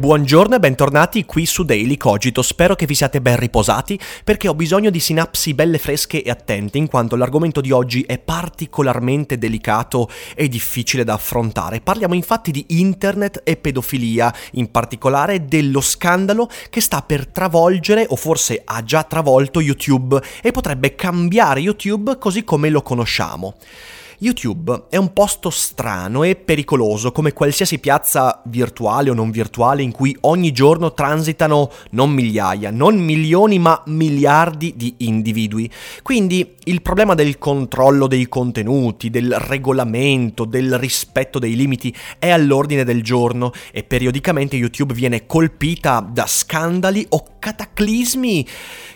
Buongiorno e bentornati qui su Daily Cogito, spero che vi siate ben riposati perché ho bisogno di sinapsi belle fresche e attente in quanto l'argomento di oggi è particolarmente delicato e difficile da affrontare. Parliamo infatti di internet e pedofilia, in particolare dello scandalo che sta per travolgere o forse ha già travolto YouTube e potrebbe cambiare YouTube così come lo conosciamo. YouTube è un posto strano e pericoloso come qualsiasi piazza virtuale o non virtuale in cui ogni giorno transitano non migliaia, non milioni ma miliardi di individui. Quindi il problema del controllo dei contenuti, del regolamento, del rispetto dei limiti è all'ordine del giorno e periodicamente YouTube viene colpita da scandali o cataclismi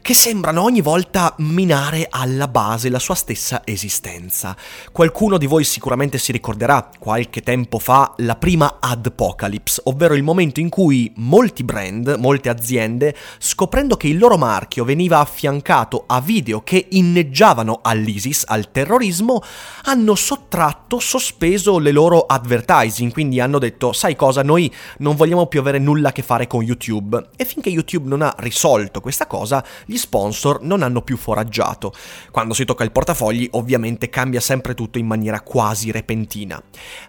che sembrano ogni volta minare alla base la sua stessa esistenza. Qualcuno di voi sicuramente si ricorderà qualche tempo fa la prima Adpocalypse, ovvero il momento in cui molti brand, molte aziende, scoprendo che il loro marchio veniva affiancato a video che inneggiavano all'ISIS, al terrorismo, hanno sottratto, sospeso le loro advertising, quindi hanno detto sai cosa, noi non vogliamo più avere nulla a che fare con YouTube e finché YouTube non ha risolto questa cosa, gli sponsor non hanno più foraggiato. Quando si tocca il portafogli ovviamente cambia sempre tutto in maniera quasi repentina.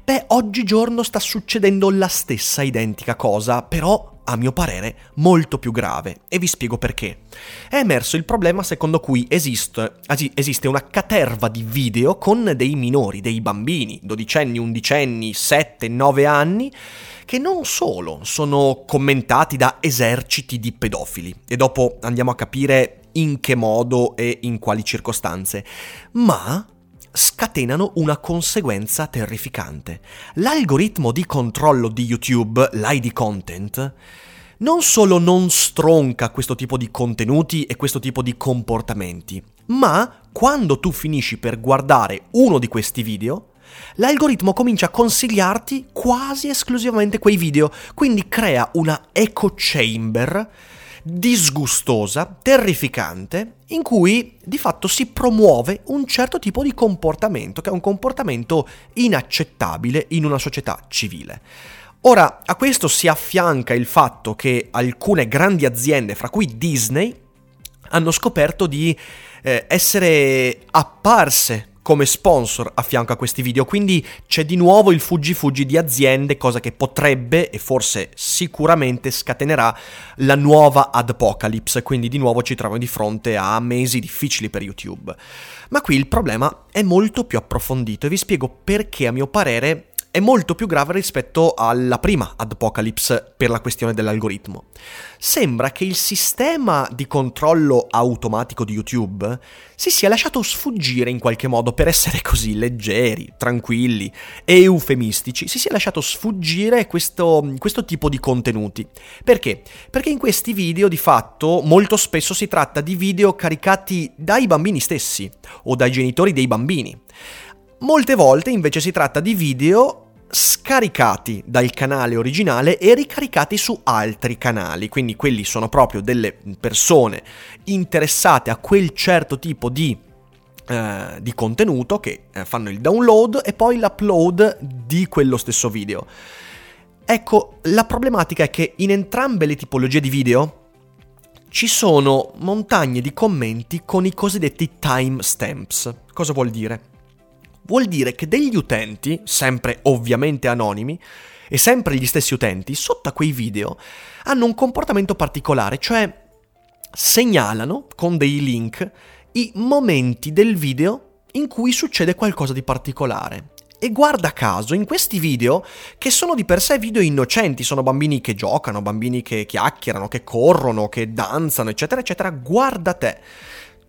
Beh, oggigiorno sta succedendo la stessa identica cosa, però a mio parere, molto più grave, e vi spiego perché. È emerso il problema secondo cui esiste, esiste, una caterva di video con dei minori, dei bambini, dodicenni, undicenni, sette, nove anni, che non solo sono commentati da eserciti di pedofili, e dopo andiamo a capire in che modo e in quali circostanze, ma scatenano una conseguenza terrificante. L'algoritmo di controllo di YouTube, l'ID content, non solo non stronca questo tipo di contenuti e questo tipo di comportamenti, ma quando tu finisci per guardare uno di questi video, l'algoritmo comincia a consigliarti quasi esclusivamente quei video, quindi crea una echo chamber disgustosa, terrificante, in cui di fatto si promuove un certo tipo di comportamento, che è un comportamento inaccettabile in una società civile. Ora, a questo si affianca il fatto che alcune grandi aziende, fra cui Disney, hanno scoperto di eh, essere apparse come sponsor a fianco a questi video, quindi c'è di nuovo il fuggi-fuggi di aziende, cosa che potrebbe e forse sicuramente scatenerà la nuova Adpocalypse, quindi di nuovo ci troviamo di fronte a mesi difficili per YouTube. Ma qui il problema è molto più approfondito e vi spiego perché a mio parere è molto più grave rispetto alla prima Apocalypse per la questione dell'algoritmo. Sembra che il sistema di controllo automatico di YouTube si sia lasciato sfuggire in qualche modo per essere così leggeri, tranquilli e eufemistici, si sia lasciato sfuggire questo, questo tipo di contenuti. Perché? Perché in questi video di fatto molto spesso si tratta di video caricati dai bambini stessi o dai genitori dei bambini. Molte volte invece si tratta di video scaricati dal canale originale e ricaricati su altri canali, quindi quelli sono proprio delle persone interessate a quel certo tipo di, eh, di contenuto che eh, fanno il download e poi l'upload di quello stesso video. Ecco, la problematica è che in entrambe le tipologie di video ci sono montagne di commenti con i cosiddetti timestamps. Cosa vuol dire? Vuol dire che degli utenti, sempre ovviamente anonimi, e sempre gli stessi utenti, sotto a quei video, hanno un comportamento particolare, cioè segnalano con dei link i momenti del video in cui succede qualcosa di particolare. E guarda caso, in questi video, che sono di per sé video innocenti, sono bambini che giocano, bambini che chiacchierano, che corrono, che danzano, eccetera, eccetera, guarda te.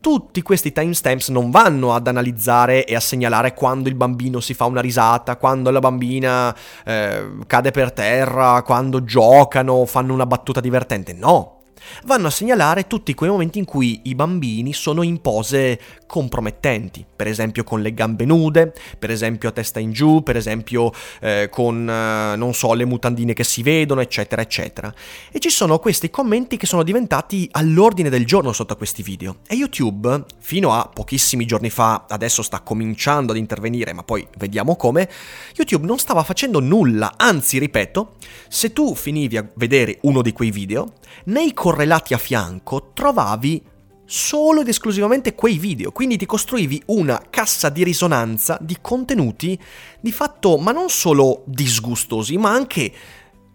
Tutti questi timestamps non vanno ad analizzare e a segnalare quando il bambino si fa una risata, quando la bambina eh, cade per terra, quando giocano, fanno una battuta divertente. No, vanno a segnalare tutti quei momenti in cui i bambini sono in pose compromettenti, per esempio con le gambe nude, per esempio a testa in giù, per esempio eh, con, eh, non so, le mutandine che si vedono, eccetera, eccetera. E ci sono questi commenti che sono diventati all'ordine del giorno sotto a questi video. E YouTube, fino a pochissimi giorni fa, adesso sta cominciando ad intervenire, ma poi vediamo come, YouTube non stava facendo nulla, anzi, ripeto, se tu finivi a vedere uno di quei video, nei correlati a fianco trovavi solo ed esclusivamente quei video, quindi ti costruivi una cassa di risonanza di contenuti di fatto ma non solo disgustosi, ma anche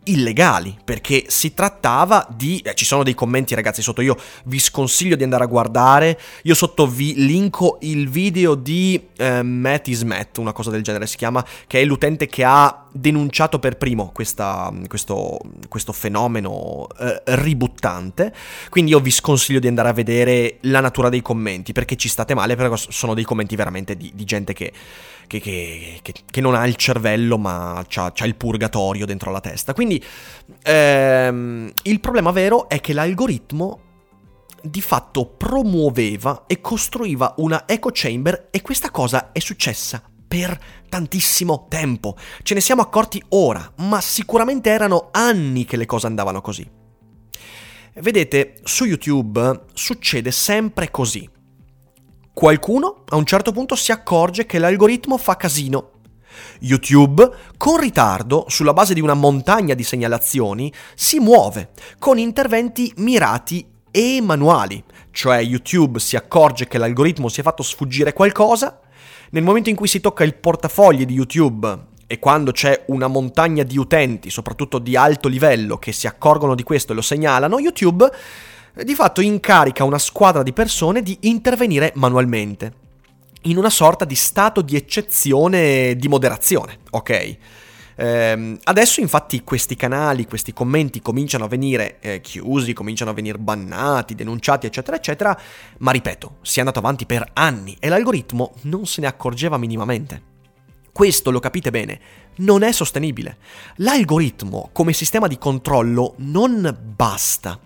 illegali, perché si trattava di... Eh, ci sono dei commenti ragazzi sotto, io vi sconsiglio di andare a guardare, io sotto vi linko il video di eh, Matt is Matt, una cosa del genere si chiama, che è l'utente che ha denunciato per primo questa, questo, questo, fenomeno eh, ributtante, quindi io vi sconsiglio di andare a vedere la natura dei commenti, perché ci state male, perché sono dei commenti veramente di, di gente che, che, che, che, non ha il cervello ma ha il purgatorio dentro la testa. Quindi ehm, il problema vero è che l'algoritmo di fatto promuoveva e costruiva una echo chamber e questa cosa è successa per tantissimo tempo. Ce ne siamo accorti ora, ma sicuramente erano anni che le cose andavano così. Vedete, su YouTube succede sempre così. Qualcuno a un certo punto si accorge che l'algoritmo fa casino. YouTube, con ritardo, sulla base di una montagna di segnalazioni, si muove con interventi mirati e manuali. Cioè YouTube si accorge che l'algoritmo si è fatto sfuggire qualcosa, nel momento in cui si tocca il portafogli di YouTube e quando c'è una montagna di utenti, soprattutto di alto livello, che si accorgono di questo e lo segnalano, YouTube eh, di fatto incarica una squadra di persone di intervenire manualmente, in una sorta di stato di eccezione di moderazione, ok? Eh, adesso infatti questi canali, questi commenti cominciano a venire eh, chiusi, cominciano a venire bannati, denunciati, eccetera, eccetera, ma ripeto, si è andato avanti per anni e l'algoritmo non se ne accorgeva minimamente. Questo lo capite bene, non è sostenibile. L'algoritmo come sistema di controllo non basta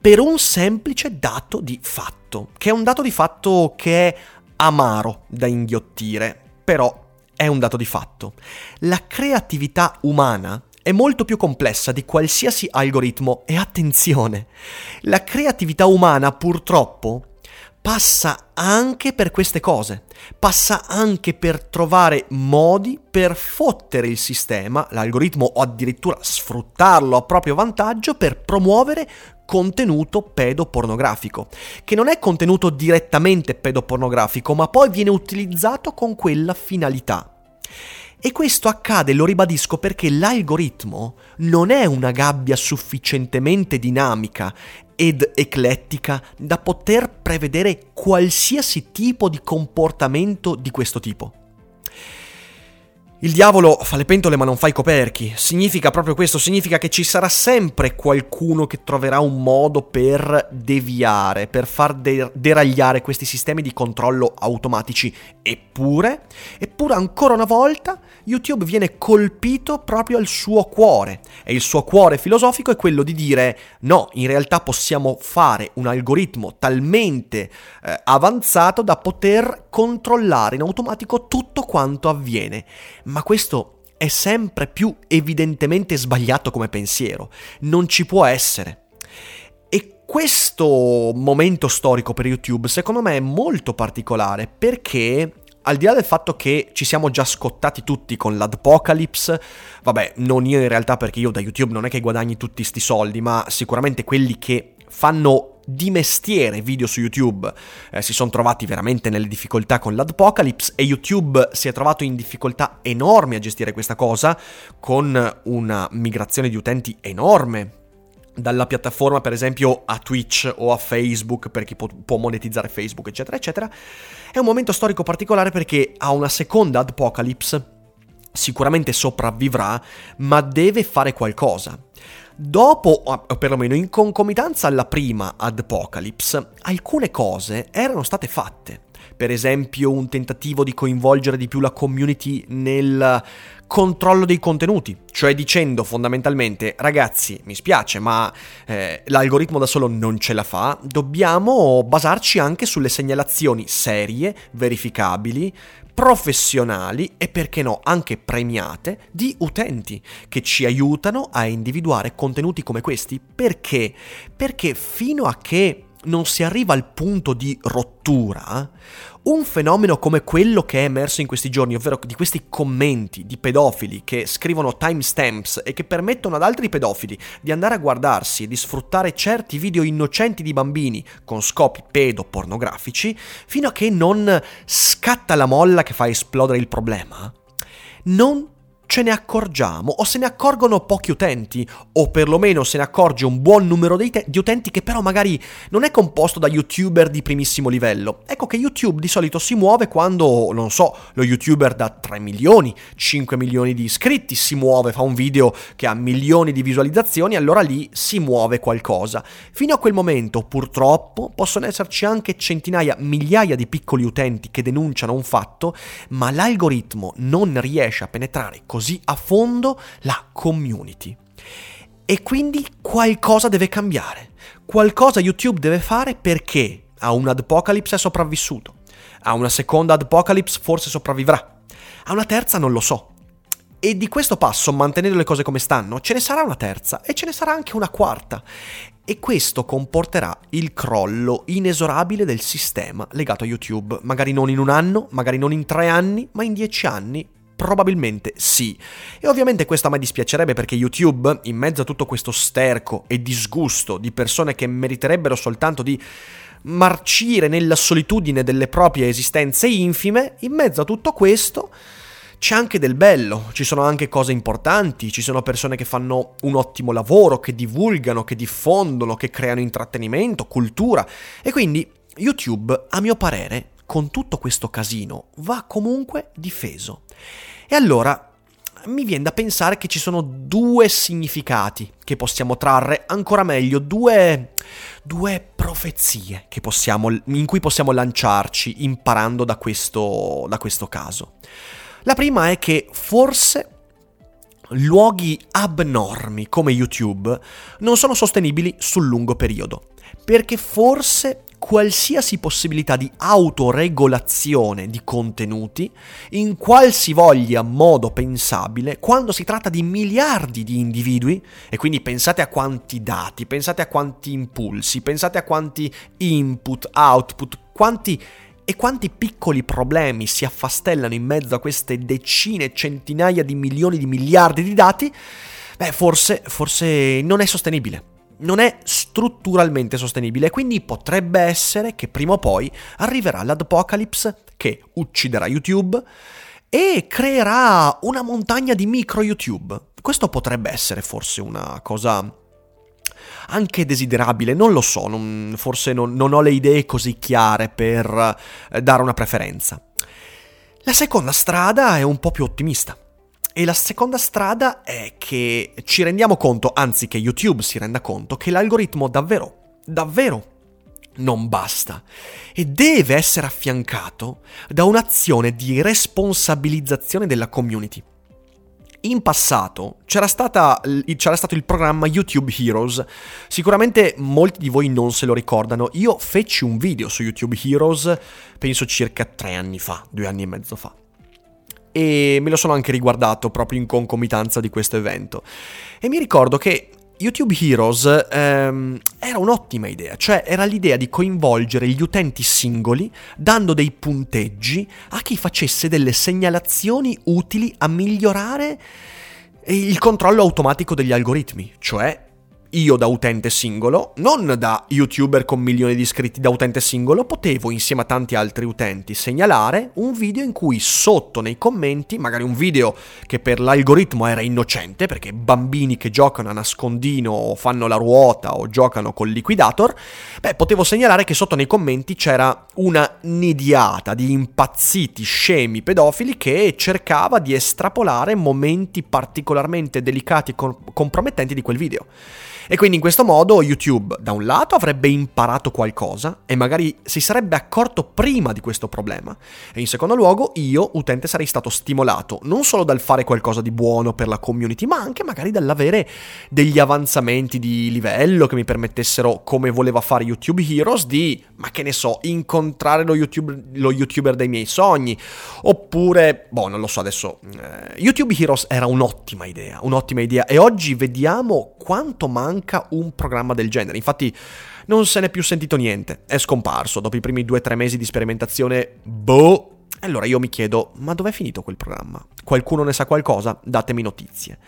per un semplice dato di fatto, che è un dato di fatto che è amaro da inghiottire, però è un dato di fatto. La creatività umana è molto più complessa di qualsiasi algoritmo e attenzione, la creatività umana purtroppo passa anche per queste cose, passa anche per trovare modi per fottere il sistema, l'algoritmo o addirittura sfruttarlo a proprio vantaggio per promuovere contenuto pedopornografico, che non è contenuto direttamente pedopornografico, ma poi viene utilizzato con quella finalità. E questo accade, lo ribadisco, perché l'algoritmo non è una gabbia sufficientemente dinamica ed eclettica da poter prevedere qualsiasi tipo di comportamento di questo tipo. Il diavolo fa le pentole ma non fa i coperchi. Significa proprio questo, significa che ci sarà sempre qualcuno che troverà un modo per deviare, per far de- deragliare questi sistemi di controllo automatici. Eppure, eppure ancora una volta, YouTube viene colpito proprio al suo cuore. E il suo cuore filosofico è quello di dire no, in realtà possiamo fare un algoritmo talmente eh, avanzato da poter controllare in automatico tutto quanto avviene ma questo è sempre più evidentemente sbagliato come pensiero. Non ci può essere. E questo momento storico per YouTube secondo me è molto particolare perché al di là del fatto che ci siamo già scottati tutti con l'Adpocalypse, vabbè, non io in realtà perché io da YouTube non è che guadagni tutti sti soldi, ma sicuramente quelli che fanno di mestiere video su YouTube. Eh, si sono trovati veramente nelle difficoltà con l'Adpocalypse e YouTube si è trovato in difficoltà enormi a gestire questa cosa con una migrazione di utenti enorme. Dalla piattaforma per esempio a Twitch o a Facebook per chi può, può monetizzare Facebook eccetera eccetera. È un momento storico particolare perché ha una seconda Adpocalypse sicuramente sopravvivrà, ma deve fare qualcosa. Dopo, o perlomeno in concomitanza alla prima Adpocalypse, alcune cose erano state fatte. Per esempio un tentativo di coinvolgere di più la community nel controllo dei contenuti, cioè dicendo fondamentalmente ragazzi mi spiace ma eh, l'algoritmo da solo non ce la fa, dobbiamo basarci anche sulle segnalazioni serie, verificabili, professionali e perché no anche premiate di utenti che ci aiutano a individuare contenuti come questi. Perché? Perché fino a che non si arriva al punto di rottura, un fenomeno come quello che è emerso in questi giorni, ovvero di questi commenti di pedofili che scrivono timestamps e che permettono ad altri pedofili di andare a guardarsi e di sfruttare certi video innocenti di bambini con scopi pedopornografici, fino a che non scatta la molla che fa esplodere il problema, non ce ne accorgiamo o se ne accorgono pochi utenti o perlomeno se ne accorge un buon numero te- di utenti che però magari non è composto da youtuber di primissimo livello. Ecco che YouTube di solito si muove quando, non so, lo youtuber da 3 milioni, 5 milioni di iscritti si muove, fa un video che ha milioni di visualizzazioni, allora lì si muove qualcosa. Fino a quel momento purtroppo possono esserci anche centinaia, migliaia di piccoli utenti che denunciano un fatto, ma l'algoritmo non riesce a penetrare così così a fondo la community. E quindi qualcosa deve cambiare. Qualcosa YouTube deve fare perché a un Adpocalypse è sopravvissuto. A una seconda Adpocalypse forse sopravvivrà. A una terza non lo so. E di questo passo, mantenendo le cose come stanno, ce ne sarà una terza e ce ne sarà anche una quarta. E questo comporterà il crollo inesorabile del sistema legato a YouTube. Magari non in un anno, magari non in tre anni, ma in dieci anni, Probabilmente sì. E ovviamente questo a me dispiacerebbe perché YouTube, in mezzo a tutto questo sterco e disgusto di persone che meriterebbero soltanto di marcire nella solitudine delle proprie esistenze infime, in mezzo a tutto questo c'è anche del bello, ci sono anche cose importanti, ci sono persone che fanno un ottimo lavoro, che divulgano, che diffondono, che creano intrattenimento, cultura e quindi YouTube, a mio parere, con tutto questo casino, va comunque difeso. E allora mi viene da pensare che ci sono due significati che possiamo trarre, ancora meglio, due, due profezie possiamo, in cui possiamo lanciarci imparando da questo, da questo caso. La prima è che forse luoghi abnormi come YouTube non sono sostenibili sul lungo periodo, perché forse qualsiasi possibilità di autoregolazione di contenuti in qualsivoglia modo pensabile quando si tratta di miliardi di individui e quindi pensate a quanti dati, pensate a quanti impulsi, pensate a quanti input, output, quanti e quanti piccoli problemi si affastellano in mezzo a queste decine, centinaia di milioni di miliardi di dati, beh, forse, forse non è sostenibile non è strutturalmente sostenibile, quindi potrebbe essere che prima o poi arriverà l'Apocalypse che ucciderà YouTube e creerà una montagna di micro YouTube. Questo potrebbe essere forse una cosa anche desiderabile, non lo so, non, forse non, non, ho le idee così chiare per eh, dare una preferenza. La seconda strada è un po' più ottimista. E la seconda strada è che ci rendiamo conto, anzi che YouTube si renda conto, che l'algoritmo davvero, davvero non basta e deve essere affiancato da un'azione di responsabilizzazione della community. In passato c'era, stata, c'era, stato il programma YouTube Heroes, sicuramente molti di voi non se lo ricordano, io feci un video su YouTube Heroes, penso circa tre anni fa, due anni e mezzo fa e me lo sono anche riguardato proprio in concomitanza di questo evento. E mi ricordo che YouTube Heroes ehm, era un'ottima idea, cioè era l'idea di coinvolgere gli utenti singoli dando dei punteggi a chi facesse delle segnalazioni utili a migliorare il controllo automatico degli algoritmi, cioè io da utente singolo, non da youtuber con milioni di iscritti da utente singolo, potevo insieme a tanti altri utenti segnalare un video in cui sotto nei commenti, magari un video che per l'algoritmo era innocente, perché bambini che giocano a nascondino o fanno la ruota o giocano col liquidator, beh, potevo segnalare che sotto nei commenti c'era una nidiata di impazziti scemi pedofili che cercava di estrapolare momenti particolarmente delicati e compromettenti di quel video. E quindi in questo modo YouTube, da un lato, avrebbe imparato qualcosa e magari si sarebbe accorto prima di questo problema. E in secondo luogo, io, utente, sarei stato stimolato non solo dal fare qualcosa di buono per la community, ma anche magari dall'avere degli avanzamenti di livello che mi permettessero, come voleva fare YouTube Heroes, di, ma che ne so, incontrare lo, YouTube, lo YouTuber dei miei sogni. Oppure, boh, non lo so adesso. Eh, YouTube Heroes era un'ottima idea, un'ottima idea. E oggi vediamo quanto manca manca un programma del genere. Infatti non se n'è più sentito niente, è scomparso. Dopo i primi due o tre mesi di sperimentazione, boh. Allora io mi chiedo, ma dov'è finito quel programma? Qualcuno ne sa qualcosa? Datemi notizie.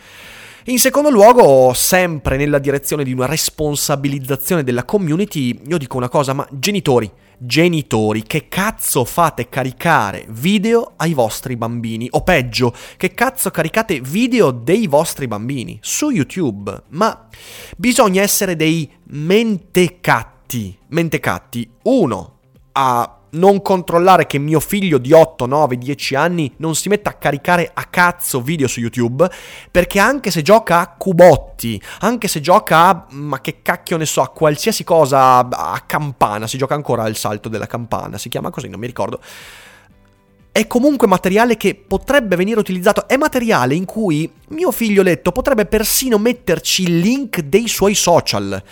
In secondo luogo, sempre nella direzione di una responsabilizzazione della community, io dico una cosa, ma genitori, genitori, che cazzo fate caricare video ai vostri bambini? O peggio, che cazzo caricate video dei vostri bambini su YouTube? Ma bisogna essere dei mentecatti. Mentecatti. Uno, a non controllare che mio figlio di 8, 9, 10 anni non si metta a caricare a cazzo video su YouTube, perché anche se gioca a cubotti, anche se gioca a, ma che cacchio ne so, a qualsiasi cosa, a campana, si gioca ancora al salto della campana, si chiama così, non mi ricordo. È comunque materiale che potrebbe venire utilizzato, è materiale in cui mio figlio letto potrebbe persino metterci il link dei suoi social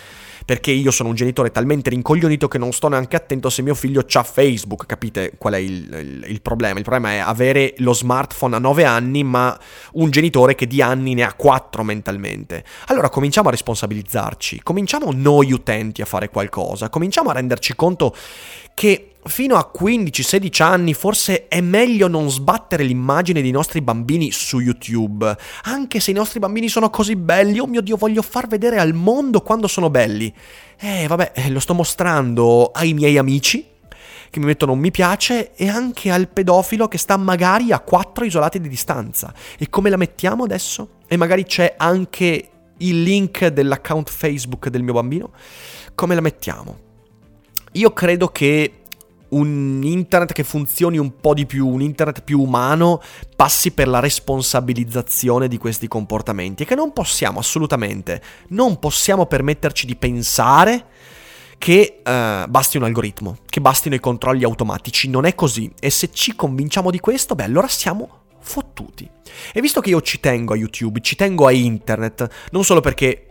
perché io sono un genitore talmente rincoglionito che non sto neanche attento se mio figlio ha Facebook, capite qual è il, il, il, problema? Il problema è avere lo smartphone a 9 anni ma un genitore che di anni ne ha 4 mentalmente. Allora cominciamo a responsabilizzarci, cominciamo noi utenti a fare qualcosa, cominciamo a renderci conto che fino a 15-16 anni forse è meglio non sbattere l'immagine dei nostri bambini su YouTube, anche se i nostri bambini sono così belli, oh mio Dio, voglio far vedere al mondo quando sono belli. Eh, vabbè, eh, lo sto mostrando ai miei amici che mi mettono un mi piace e anche al pedofilo che sta magari a 4 isolati di distanza. E come la mettiamo adesso? E magari c'è anche il link dell'account Facebook del mio bambino? Come la mettiamo? Io credo che un internet che funzioni un po' di più, un internet più umano, passi per la responsabilizzazione di questi comportamenti. E che non possiamo assolutamente, non possiamo permetterci di pensare che uh, basti un algoritmo, che bastino i controlli automatici, non è così. E se ci convinciamo di questo, beh allora siamo fottuti. E visto che io ci tengo a YouTube, ci tengo a internet, non solo perché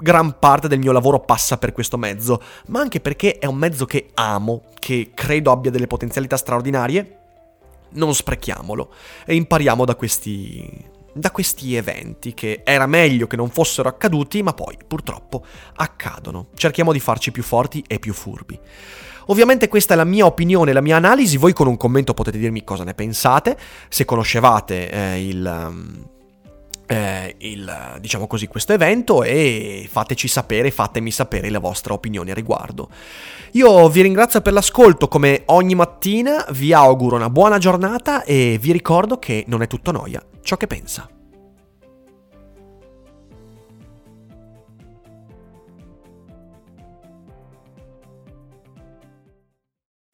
gran parte del mio lavoro passa per questo mezzo, ma anche perché è un mezzo che amo, che credo abbia delle potenzialità straordinarie. Non sprechiamolo e impariamo da questi da questi eventi che era meglio che non fossero accaduti, ma poi purtroppo accadono. Cerchiamo di farci più forti e più furbi. Ovviamente questa è la mia opinione, la mia analisi, voi con un commento potete dirmi cosa ne pensate, se conoscevate eh, il... Um, eh, il, diciamo così, questo evento e fateci sapere, fatemi sapere la vostra opinione a riguardo. Io vi ringrazio per l'ascolto come ogni mattina, vi auguro una buona giornata e vi ricordo che non è tutto noia ciò che pensa.